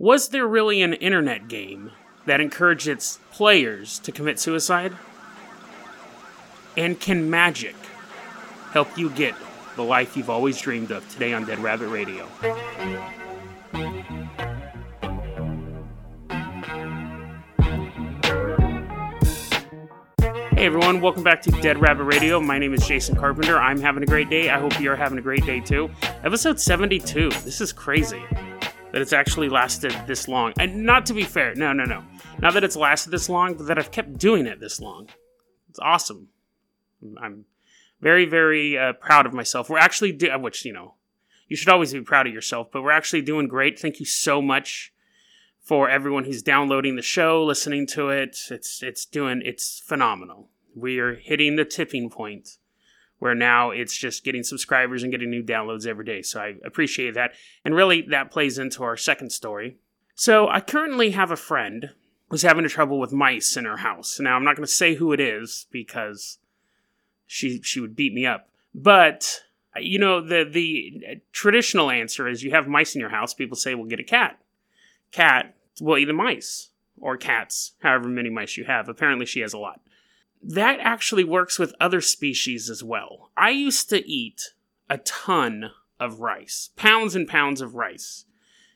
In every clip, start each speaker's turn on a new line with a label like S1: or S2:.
S1: Was there really an internet game that encouraged its players to commit suicide? And can magic help you get the life you've always dreamed of today on Dead Rabbit Radio? Hey everyone, welcome back to Dead Rabbit Radio. My name is Jason Carpenter. I'm having a great day. I hope you're having a great day too. Episode 72. This is crazy that it's actually lasted this long. And not to be fair, no, no, no. Not that it's lasted this long, but that I've kept doing it this long. It's awesome. I'm very, very uh, proud of myself. We're actually, do- which, you know, you should always be proud of yourself, but we're actually doing great. Thank you so much for everyone who's downloading the show, listening to it. It's it's doing it's phenomenal. We are hitting the tipping point where now it's just getting subscribers and getting new downloads every day. So I appreciate that. And really that plays into our second story. So I currently have a friend who's having trouble with mice in her house. Now I'm not going to say who it is because she she would beat me up. But you know the the traditional answer is you have mice in your house. People say, "Well, get a cat." Cat will eat the mice or cats, however many mice you have. Apparently, she has a lot. That actually works with other species as well. I used to eat a ton of rice, pounds and pounds of rice.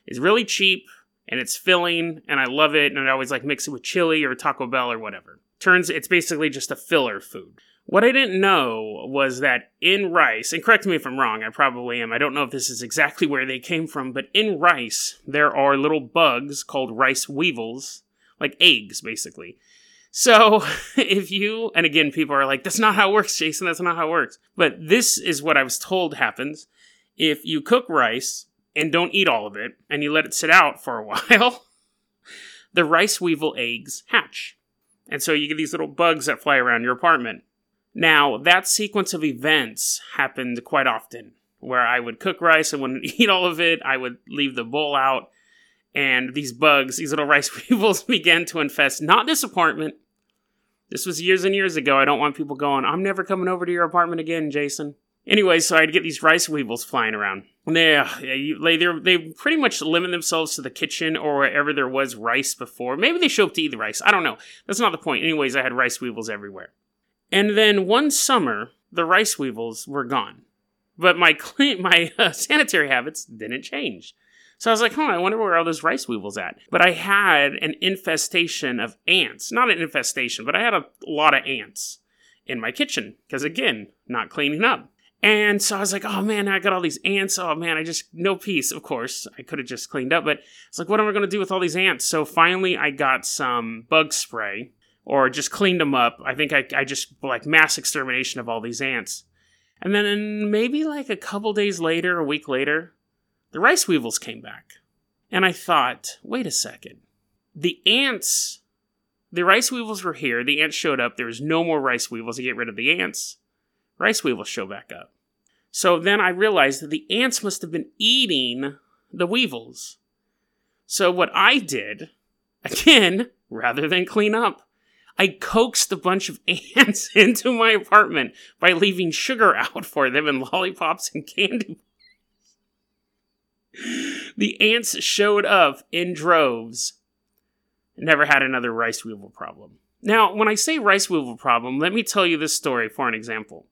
S1: It's really cheap and it's filling, and I love it. And I always like mix it with chili or Taco Bell or whatever. Turns it's basically just a filler food. What I didn't know was that in rice, and correct me if I'm wrong, I probably am. I don't know if this is exactly where they came from, but in rice, there are little bugs called rice weevils, like eggs, basically. So if you, and again, people are like, that's not how it works, Jason, that's not how it works. But this is what I was told happens. If you cook rice and don't eat all of it, and you let it sit out for a while, the rice weevil eggs hatch. And so you get these little bugs that fly around your apartment. Now, that sequence of events happened quite often, where I would cook rice and wouldn't eat all of it. I would leave the bowl out, and these bugs, these little rice weevils, began to infest not this apartment. This was years and years ago. I don't want people going, I'm never coming over to your apartment again, Jason. Anyway, so I'd get these rice weevils flying around. And they, uh, they, they pretty much limit themselves to the kitchen or wherever there was rice before. Maybe they show up to eat the rice. I don't know. That's not the point. Anyways, I had rice weevils everywhere. And then one summer, the rice weevils were gone. But my clean, my uh, sanitary habits didn't change. So I was like, huh, I wonder where all those rice weevils at. But I had an infestation of ants. Not an infestation, but I had a lot of ants in my kitchen. Because again, not cleaning up. And so I was like, oh man, I got all these ants. Oh man, I just, no peace, of course. I could have just cleaned up, but it's like, what am I going to do with all these ants? So finally, I got some bug spray or just cleaned them up. I think I, I just like mass extermination of all these ants. And then maybe like a couple days later, a week later, the rice weevils came back. And I thought, wait a second. The ants, the rice weevils were here. The ants showed up. There was no more rice weevils to get rid of the ants. Rice weevils show back up. So then I realized that the ants must have been eating the weevils. So what I did, again, rather than clean up, I coaxed a bunch of ants into my apartment by leaving sugar out for them and lollipops and candy. The ants showed up in droves. Never had another rice weevil problem. Now, when I say rice weevil problem, let me tell you this story for an example.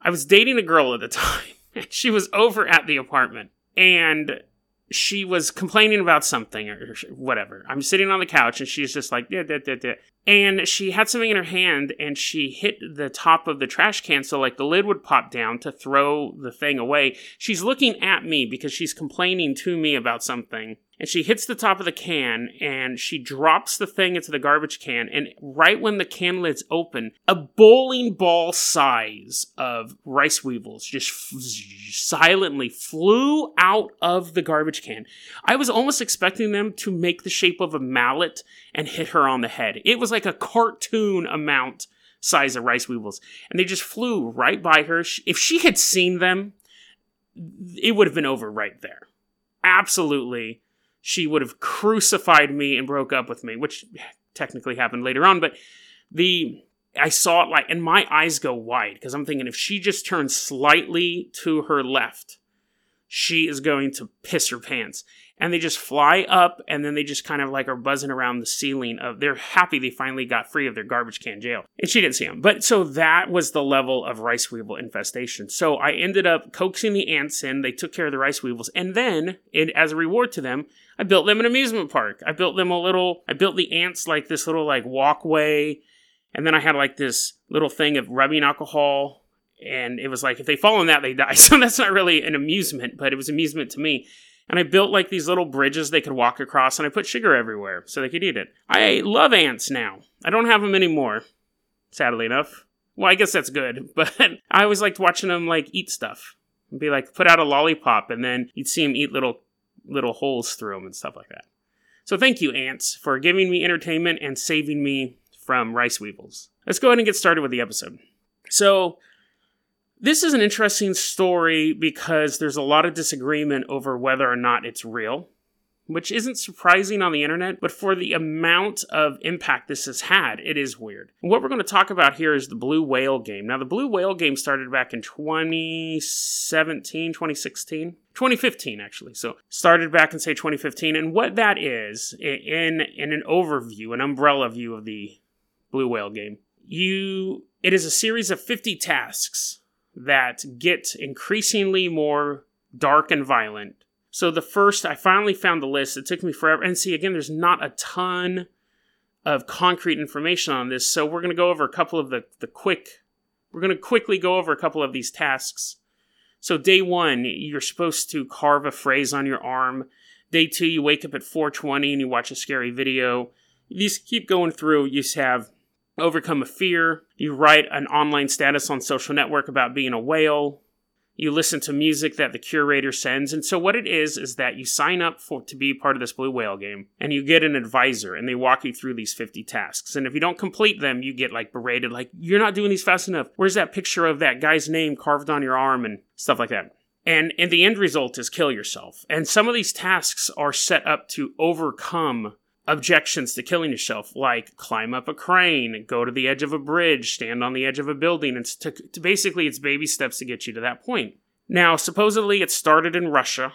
S1: I was dating a girl at the time. she was over at the apartment and she was complaining about something or whatever. I'm sitting on the couch and she's just like, yeah, yeah, yeah, yeah. And she had something in her hand and she hit the top of the trash can so like the lid would pop down to throw the thing away. She's looking at me because she's complaining to me about something. and she hits the top of the can and she drops the thing into the garbage can and right when the can lid's open a bowling ball size of rice weevils just f- silently flew out of the garbage can i was almost expecting them to make the shape of a mallet and hit her on the head it was like a cartoon amount size of rice weevils and they just flew right by her if she had seen them it would have been over right there absolutely she would have crucified me and broke up with me, which technically happened later on. But the I saw it like, and my eyes go wide because I'm thinking if she just turns slightly to her left, she is going to piss her pants. And they just fly up and then they just kind of like are buzzing around the ceiling of they're happy they finally got free of their garbage can jail. And she didn't see them. But so that was the level of rice weevil infestation. So I ended up coaxing the ants in, they took care of the rice weevils, and then it, as a reward to them, I built them an amusement park. I built them a little, I built the ants like this little like walkway. And then I had like this little thing of rubbing alcohol. And it was like, if they fall in that, they die. So that's not really an amusement, but it was amusement to me. And I built like these little bridges they could walk across, and I put sugar everywhere so they could eat it. I love ants now. I don't have them anymore, sadly enough. Well, I guess that's good, but I always liked watching them like eat stuff. be like, put out a lollipop, and then you'd see them eat little little holes through them and stuff like that. So thank you, ants, for giving me entertainment and saving me from rice weevils. Let's go ahead and get started with the episode. So, this is an interesting story because there's a lot of disagreement over whether or not it's real which isn't surprising on the internet, but for the amount of impact this has had, it is weird. What we're going to talk about here is the Blue Whale game. Now, the Blue Whale game started back in 2017, 2016. 2015 actually so started back in say 2015 and what that is in in an overview an umbrella view of the blue whale game you it is a series of 50 tasks that get increasingly more dark and violent so the first, I finally found the list. It took me forever. And see, again, there's not a ton of concrete information on this. So we're going to go over a couple of the, the quick, we're going to quickly go over a couple of these tasks. So day one, you're supposed to carve a phrase on your arm. Day two, you wake up at 420 and you watch a scary video. You just keep going through. You have overcome a fear. You write an online status on social network about being a whale. You listen to music that the curator sends. And so what it is is that you sign up for to be part of this blue whale game and you get an advisor and they walk you through these 50 tasks. And if you don't complete them you get like berated like you're not doing these fast enough. Where's that picture of that guy's name carved on your arm? and stuff like that. And and the end result is kill yourself. And some of these tasks are set up to overcome objections to killing yourself, like climb up a crane, go to the edge of a bridge, stand on the edge of a building. And to, to basically, it's baby steps to get you to that point. Now, supposedly it started in Russia,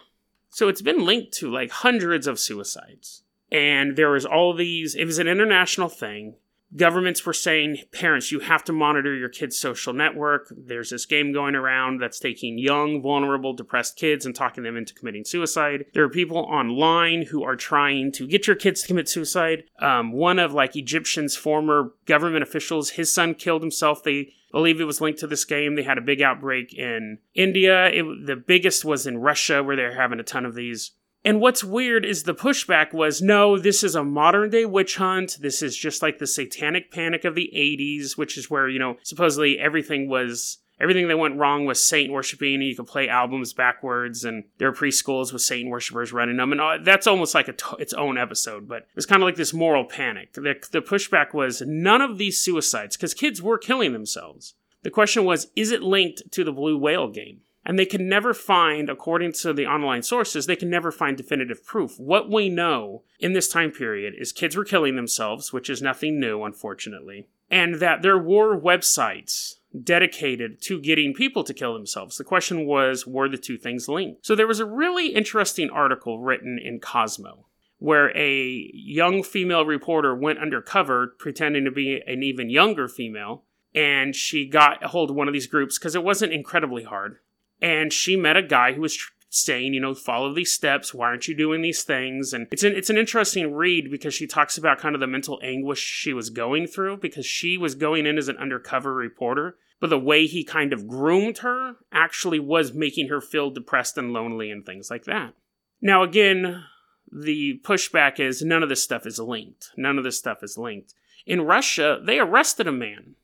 S1: so it's been linked to like hundreds of suicides. And there was all these, it was an international thing governments were saying, parents, you have to monitor your kid's social network. There's this game going around that's taking young, vulnerable, depressed kids and talking them into committing suicide. There are people online who are trying to get your kids to commit suicide. Um, one of like Egyptian's former government officials, his son killed himself. They believe it was linked to this game. They had a big outbreak in India. It, the biggest was in Russia, where they're having a ton of these. And what's weird is the pushback was no, this is a modern day witch hunt. This is just like the satanic panic of the 80s, which is where, you know, supposedly everything was. Everything that went wrong was Satan worshiping, and you could play albums backwards, and there were preschools with Satan worshippers running them, and all, that's almost like its own episode. But it was kind of like this moral panic. The, the pushback was none of these suicides, because kids were killing themselves. The question was, is it linked to the Blue Whale game? And they can never find, according to the online sources, they can never find definitive proof. What we know in this time period is kids were killing themselves, which is nothing new, unfortunately, and that there were websites dedicated to getting people to kill themselves. The question was, were the two things linked? So there was a really interesting article written in Cosmo where a young female reporter went undercover pretending to be an even younger female and she got a hold of one of these groups because it wasn't incredibly hard and she met a guy who was tr- saying, you know, follow these steps. Why aren't you doing these things? And it's an it's an interesting read because she talks about kind of the mental anguish she was going through because she was going in as an undercover reporter, but the way he kind of groomed her actually was making her feel depressed and lonely and things like that. Now again, the pushback is none of this stuff is linked. None of this stuff is linked. In Russia, they arrested a man.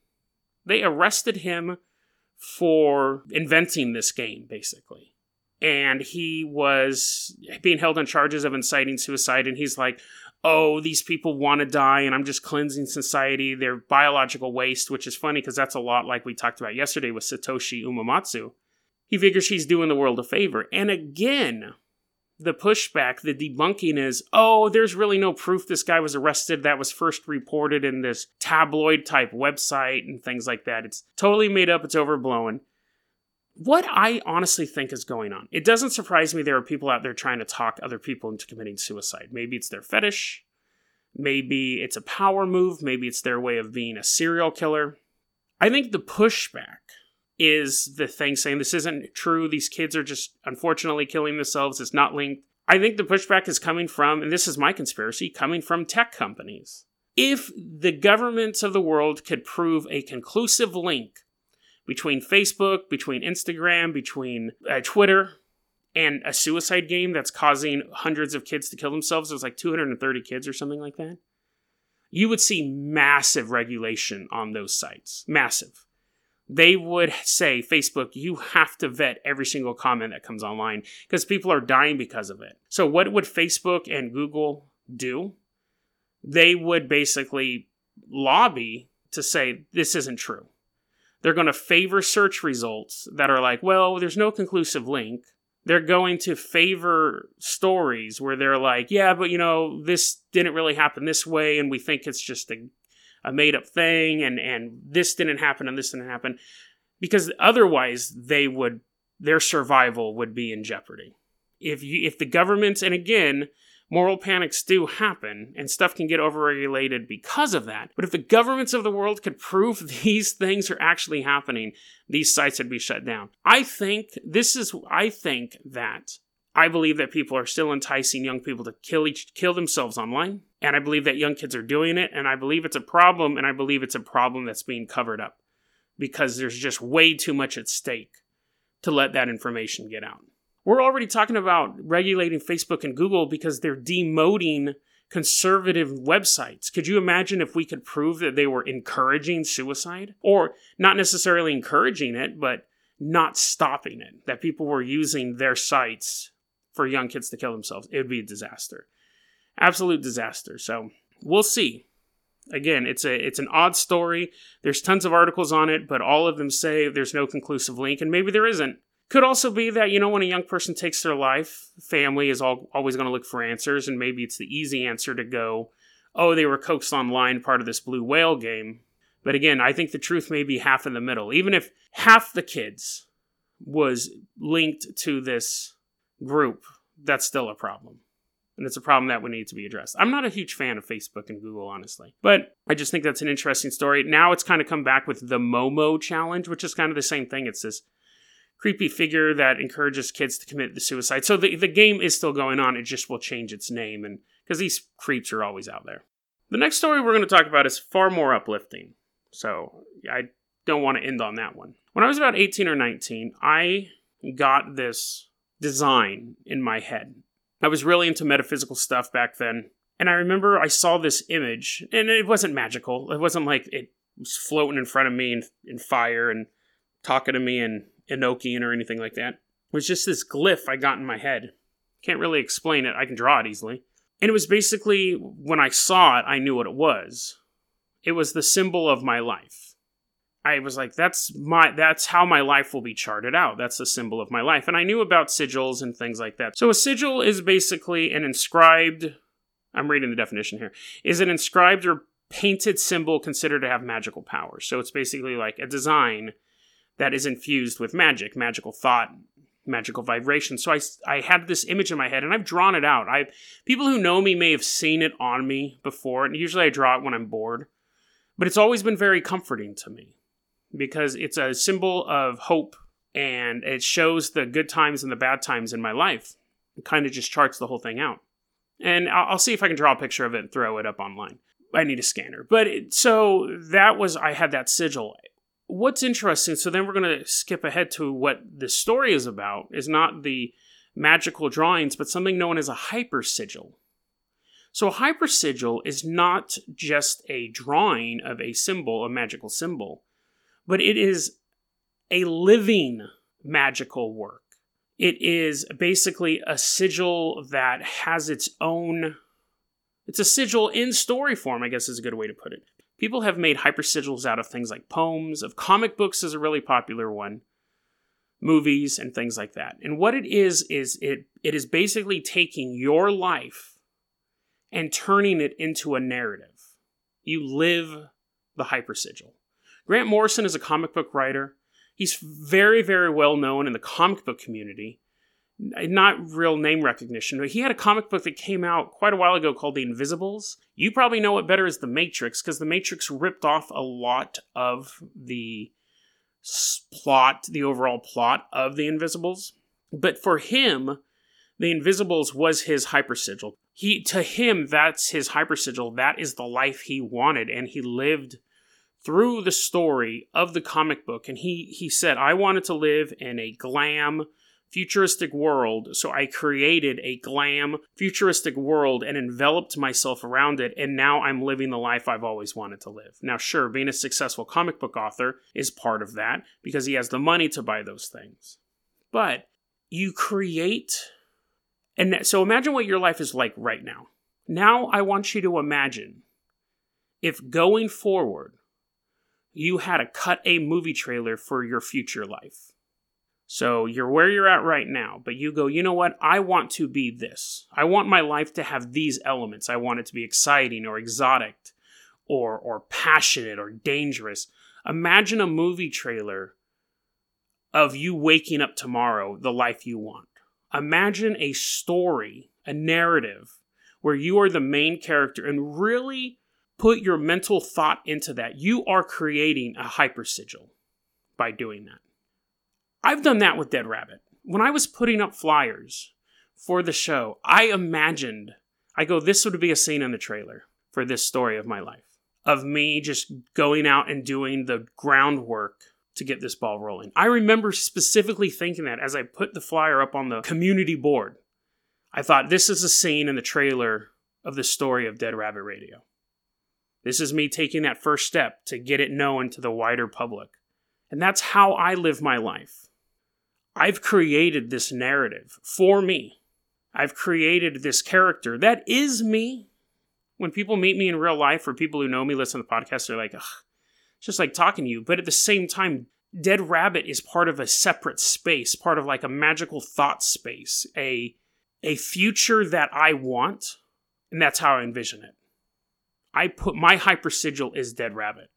S1: They arrested him for inventing this game, basically. And he was being held on charges of inciting suicide. And he's like, oh, these people want to die and I'm just cleansing society. They're biological waste, which is funny because that's a lot like we talked about yesterday with Satoshi Uematsu. He figures he's doing the world a favor. And again, the pushback, the debunking is, oh, there's really no proof this guy was arrested. That was first reported in this tabloid type website and things like that. It's totally made up, it's overblown. What I honestly think is going on, it doesn't surprise me there are people out there trying to talk other people into committing suicide. Maybe it's their fetish, maybe it's a power move, maybe it's their way of being a serial killer. I think the pushback is the thing saying this isn't true. These kids are just unfortunately killing themselves. It's not linked. I think the pushback is coming from, and this is my conspiracy, coming from tech companies. If the governments of the world could prove a conclusive link between Facebook, between Instagram, between uh, Twitter, and a suicide game that's causing hundreds of kids to kill themselves, it was like 230 kids or something like that, you would see massive regulation on those sites. Massive they would say, Facebook, you have to vet every single comment that comes online because people are dying because of it. So, what would Facebook and Google do? They would basically lobby to say, this isn't true. They're going to favor search results that are like, well, there's no conclusive link. They're going to favor stories where they're like, yeah, but you know, this didn't really happen this way, and we think it's just a a made up thing and and this didn't happen and this didn't happen. Because otherwise they would their survival would be in jeopardy. If you if the governments and again moral panics do happen and stuff can get overregulated because of that but if the governments of the world could prove these things are actually happening these sites would be shut down. I think this is i think that I believe that people are still enticing young people to kill each kill themselves online, and I believe that young kids are doing it, and I believe it's a problem, and I believe it's a problem that's being covered up because there's just way too much at stake to let that information get out. We're already talking about regulating Facebook and Google because they're demoting conservative websites. Could you imagine if we could prove that they were encouraging suicide? Or not necessarily encouraging it, but not stopping it, that people were using their sites for young kids to kill themselves. It would be a disaster. Absolute disaster. So we'll see. Again, it's a it's an odd story. There's tons of articles on it, but all of them say there's no conclusive link, and maybe there isn't. Could also be that you know when a young person takes their life, family is all, always going to look for answers, and maybe it's the easy answer to go, "Oh, they were coaxed online, part of this blue whale game." But again, I think the truth may be half in the middle. Even if half the kids was linked to this group, that's still a problem. And it's a problem that would need to be addressed. I'm not a huge fan of Facebook and Google, honestly. But I just think that's an interesting story. Now it's kind of come back with the Momo challenge, which is kind of the same thing. It's this creepy figure that encourages kids to commit the suicide. So the, the game is still going on. It just will change its name and because these creeps are always out there. The next story we're going to talk about is far more uplifting. So I don't want to end on that one. When I was about 18 or 19, I got this design in my head. I was really into metaphysical stuff back then. And I remember I saw this image, and it wasn't magical. It wasn't like it was floating in front of me in, in fire and talking to me in Enochian or anything like that. It was just this glyph I got in my head. Can't really explain it. I can draw it easily. And it was basically, when I saw it, I knew what it was. It was the symbol of my life. I was like, that's my that's how my life will be charted out. That's the symbol of my life. And I knew about sigils and things like that. So a sigil is basically an inscribed I'm reading the definition here. Is an inscribed or painted symbol considered to have magical powers. So it's basically like a design that is infused with magic, magical thought, magical vibration. So I, I had this image in my head and I've drawn it out. I people who know me may have seen it on me before, and usually I draw it when I'm bored. But it's always been very comforting to me because it's a symbol of hope and it shows the good times and the bad times in my life. It kind of just charts the whole thing out. And I'll, see if I can draw a picture of it and throw it up online. I need a scanner. But it, so that was, I had that sigil. What's interesting, so then we're going to skip ahead to what the story is about, is not the magical drawings, but something known as a hyper sigil. So, a hyper sigil is not just a drawing of a symbol, a magical symbol, but it is a living magical work. It is basically a sigil that has its own. It's a sigil in story form, I guess is a good way to put it. People have made hypersigils out of things like poems, of comic books is a really popular one, movies, and things like that. And what it is, is it, it is basically taking your life and turning it into a narrative. You live the hypersigil. Grant Morrison is a comic book writer. He's very, very well known in the comic book community. Not real name recognition, but he had a comic book that came out quite a while ago called The Invisibles. You probably know it better as The Matrix because The Matrix ripped off a lot of the plot, the overall plot of The Invisibles. But for him, The Invisibles was his hypersigil he to him that's his hypersigil that is the life he wanted and he lived through the story of the comic book and he he said i wanted to live in a glam futuristic world so i created a glam futuristic world and enveloped myself around it and now i'm living the life i've always wanted to live now sure being a successful comic book author is part of that because he has the money to buy those things but you create and so imagine what your life is like right now. Now I want you to imagine if going forward you had to cut a movie trailer for your future life. So you're where you're at right now, but you go, you know what? I want to be this. I want my life to have these elements. I want it to be exciting or exotic or or passionate or dangerous. Imagine a movie trailer of you waking up tomorrow, the life you want. Imagine a story, a narrative, where you are the main character and really put your mental thought into that. You are creating a hyper sigil by doing that. I've done that with Dead Rabbit. When I was putting up flyers for the show, I imagined, I go, this would be a scene in the trailer for this story of my life. Of me just going out and doing the groundwork to get this ball rolling. I remember specifically thinking that as I put the flyer up on the community board. I thought this is a scene in the trailer of the story of Dead Rabbit Radio. This is me taking that first step to get it known to the wider public. And that's how I live my life. I've created this narrative for me. I've created this character that is me. When people meet me in real life or people who know me listen to the podcast, they're like, ugh, just like talking to you. But at the same time, Dead Rabbit is part of a separate space, part of like a magical thought space, a a future that I want, and that's how I envision it. I put my hyper sigil is Dead Rabbit,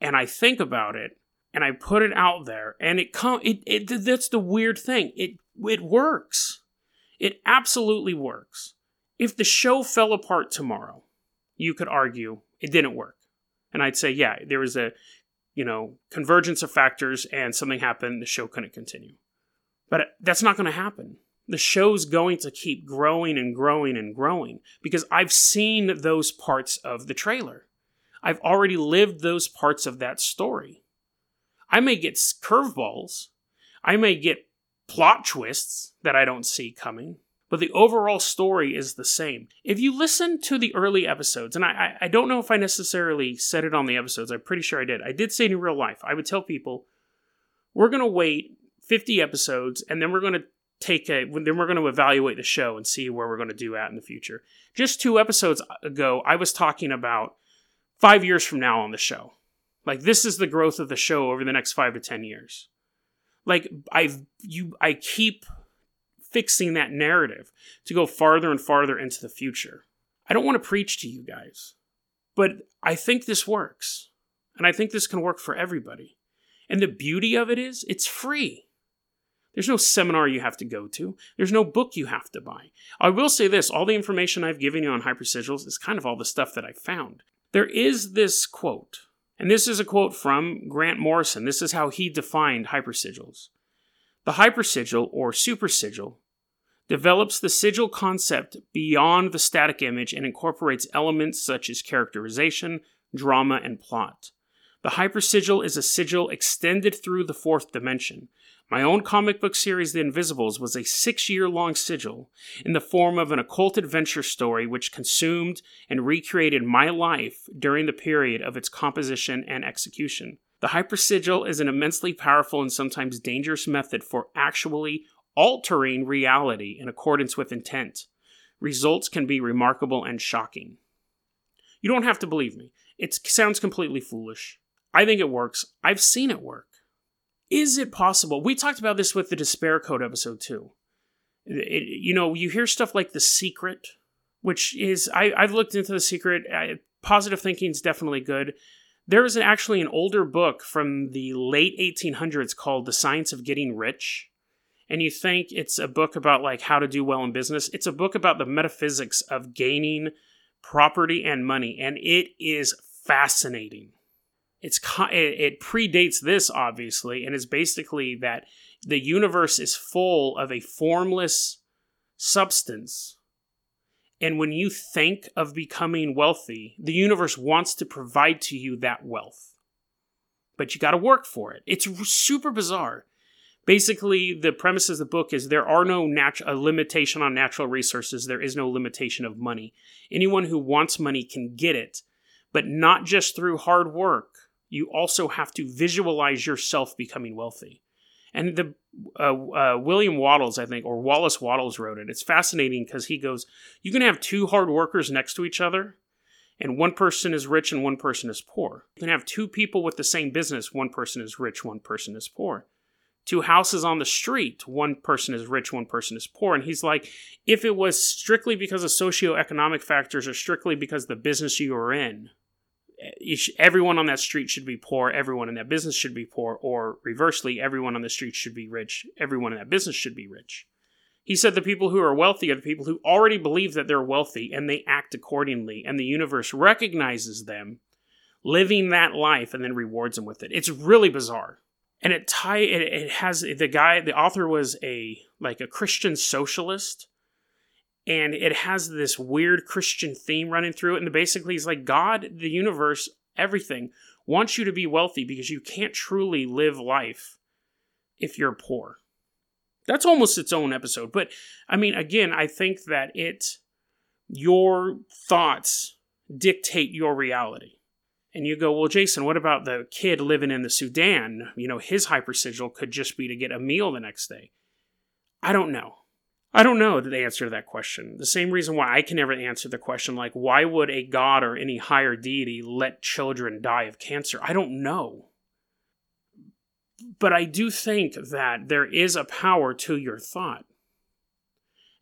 S1: and I think about it, and I put it out there, and it come it, it that's the weird thing. It it works. It absolutely works. If the show fell apart tomorrow, you could argue it didn't work. And I'd say, yeah, there was a, you know, convergence of factors and something happened, the show couldn't continue. But that's not going to happen. The show's going to keep growing and growing and growing because I've seen those parts of the trailer. I've already lived those parts of that story. I may get curveballs. I may get plot twists that I don't see coming but the overall story is the same. If you listen to the early episodes, and I, I don't know if I necessarily said it on the episodes, I'm pretty sure I did. I did say it in real life, I would tell people, we're going to wait 50 episodes, and then we're going to take a, then we're going to evaluate the show and see where we're going to do at in the future. Just two episodes ago, I was talking about five years from now on the show. Like, this is the growth of the show over the next five to 10 years. Like, I've, you, I keep fixing that narrative to go farther and farther into the future. I don't want to preach to you guys, but I think this works. And I think this can work for everybody. And the beauty of it is, it's free. There's no seminar you have to go to. There's no book you have to buy. I will say this all the information I've given you on hypersigils is kind of all the stuff that I found. There is this quote, and this is a quote from Grant Morrison. This is how he defined hypersigils. The hypersigil, or supersigil, develops the sigil concept beyond the static image and incorporates elements such as characterization, drama, and plot. The hypersigil is a sigil extended through the fourth dimension. My own comic book series, The Invisibles, was a six year long sigil in the form of an occult adventure story which consumed and recreated my life during the period of its composition and execution. The hypersigil is an immensely powerful and sometimes dangerous method for actually altering reality in accordance with intent. Results can be remarkable and shocking. You don't have to believe me. It sounds completely foolish. I think it works. I've seen it work. Is it possible? We talked about this with the Despair Code episode too. It, you know, you hear stuff like The Secret, which is, I, have looked into The Secret. I, positive thinking is definitely good. There is an, actually an older book from the late 1800s called The Science of Getting Rich. And you think it's a book about like how to do well in business. It's a book about the metaphysics of gaining property and money. And it is fascinating it's it predates this obviously and is basically that the universe is full of a formless substance. And when you think of becoming wealthy the universe wants to provide to you that wealth. But you got to work for it. It's super bizarre. Basically the premise of the book is there are no natural limitation on natural resources. There is no limitation of money. Anyone who wants money can get it but not just through hard work you also have to visualize yourself becoming wealthy. And the uh, uh, William Wattles, I think, or Wallace Wattles wrote it. It's fascinating because he goes, you can have two hard workers next to each other, and one person is rich and one person is poor. You can have two people with the same business, one person is rich, one person is poor. Two houses on the street, one person is rich, one person is poor. And he's like, if it was strictly because of socioeconomic factors or strictly because the business you are in, everyone on that street should be poor, everyone in that business should be poor, or reversely, everyone on the street should be rich, everyone in that business should be rich. He said the people who are wealthy are the people who already believe that they're wealthy and they act accordingly, and the universe recognizes them living that life and then rewards them with it. It's really bizarre. And it tie it, it has the guy the author was a like a Christian socialist and it has this weird Christian theme running through it. And basically, it's like God, the universe, everything wants you to be wealthy because you can't truly live life if you're poor. That's almost its own episode. But I mean, again, I think that it, your thoughts dictate your reality. And you go, well, Jason, what about the kid living in the Sudan? You know, his hypersigil could just be to get a meal the next day. I don't know. I don't know the answer to that question. The same reason why I can never answer the question, like, why would a god or any higher deity let children die of cancer? I don't know. But I do think that there is a power to your thought.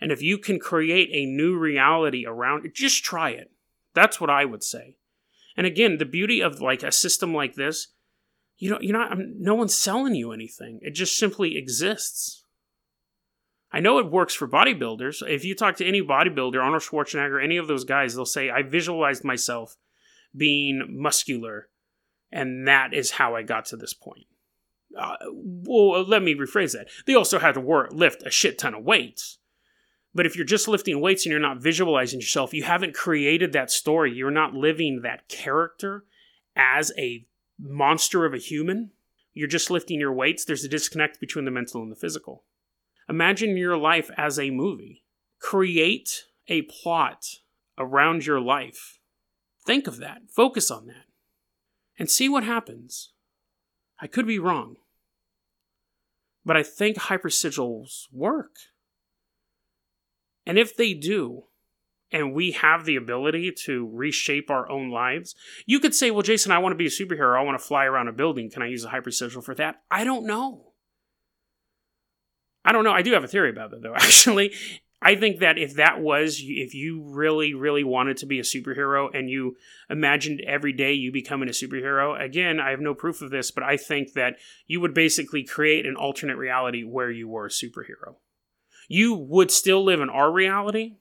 S1: And if you can create a new reality around it, just try it. That's what I would say. And again, the beauty of like a system like this, you know, you're not, no one's selling you anything. It just simply exists. I know it works for bodybuilders. If you talk to any bodybuilder, Arnold Schwarzenegger, any of those guys, they'll say, I visualized myself being muscular, and that is how I got to this point. Uh, well, let me rephrase that. They also had to work, lift a shit ton of weights. But if you're just lifting weights and you're not visualizing yourself, you haven't created that story. You're not living that character as a monster of a human. You're just lifting your weights. There's a disconnect between the mental and the physical. Imagine your life as a movie. Create a plot around your life. Think of that. Focus on that. And see what happens. I could be wrong. But I think hypersigils work. And if they do, and we have the ability to reshape our own lives, you could say, well, Jason, I want to be a superhero. I want to fly around a building. Can I use a hypersigil for that? I don't know. I don't know. I do have a theory about that, though, actually. I think that if that was, if you really, really wanted to be a superhero and you imagined every day you becoming a superhero, again, I have no proof of this, but I think that you would basically create an alternate reality where you were a superhero. You would still live in our reality,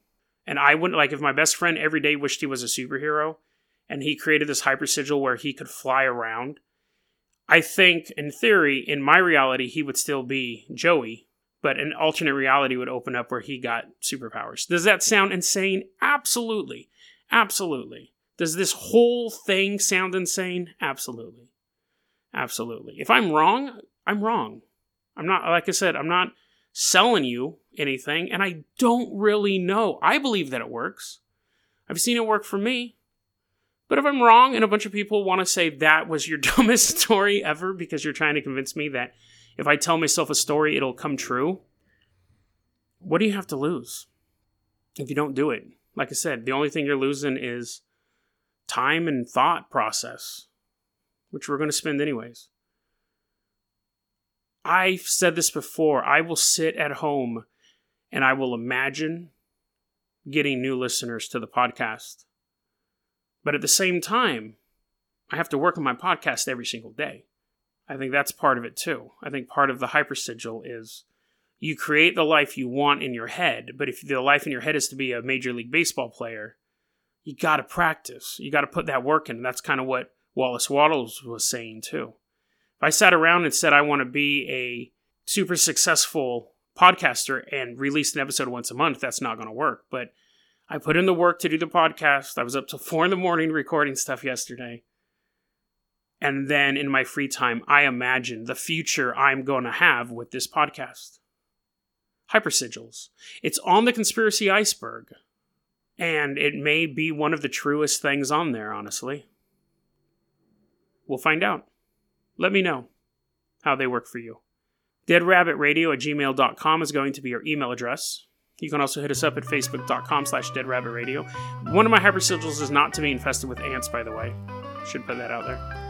S1: and I wouldn't, like, if my best friend every day wished he was a superhero and he created this hyper sigil where he could fly around, I think, in theory, in my reality, he would still be Joey but an alternate reality would open up where he got superpowers. Does that sound insane? Absolutely. Absolutely. Does this whole thing sound insane? Absolutely. Absolutely. If I'm wrong, I'm wrong. I'm not, like I said, I'm not selling you anything, and I don't really know. I believe that it works. I've seen it work for me. But if I'm wrong and a bunch of people want to say that was your dumbest story ever because you're trying to convince me that if I tell myself a story, it'll come true, what do you have to lose if you don't do it? Like I said, the only thing you're losing is time and thought process, which we're going to spend anyways. I've said this before. I will sit at home and I will imagine getting new listeners to the podcast. But at the same time, I have to work on my podcast every single day. I think that's part of it too. I think part of the hypersigil is you create the life you want in your head, but if the life in your head is to be a major league baseball player, you got to practice. You got to put that work in. That's kind of what Wallace Wattles was saying too. If I sat around and said I want to be a super successful podcaster and release an episode once a month, that's not going to work. But I put in the work to do the podcast. I was up till four in the morning recording stuff yesterday. And then in my free time, I imagine the future I'm going to have with this podcast hypersigils. It's on the conspiracy iceberg. And it may be one of the truest things on there, honestly. We'll find out. Let me know how they work for you. DeadRabbitRadio at gmail.com is going to be your email address. You can also hit us up at facebook.com slash deadrabbitradio. One of my hypersigils is not to be infested with ants, by the way. Should put that out there.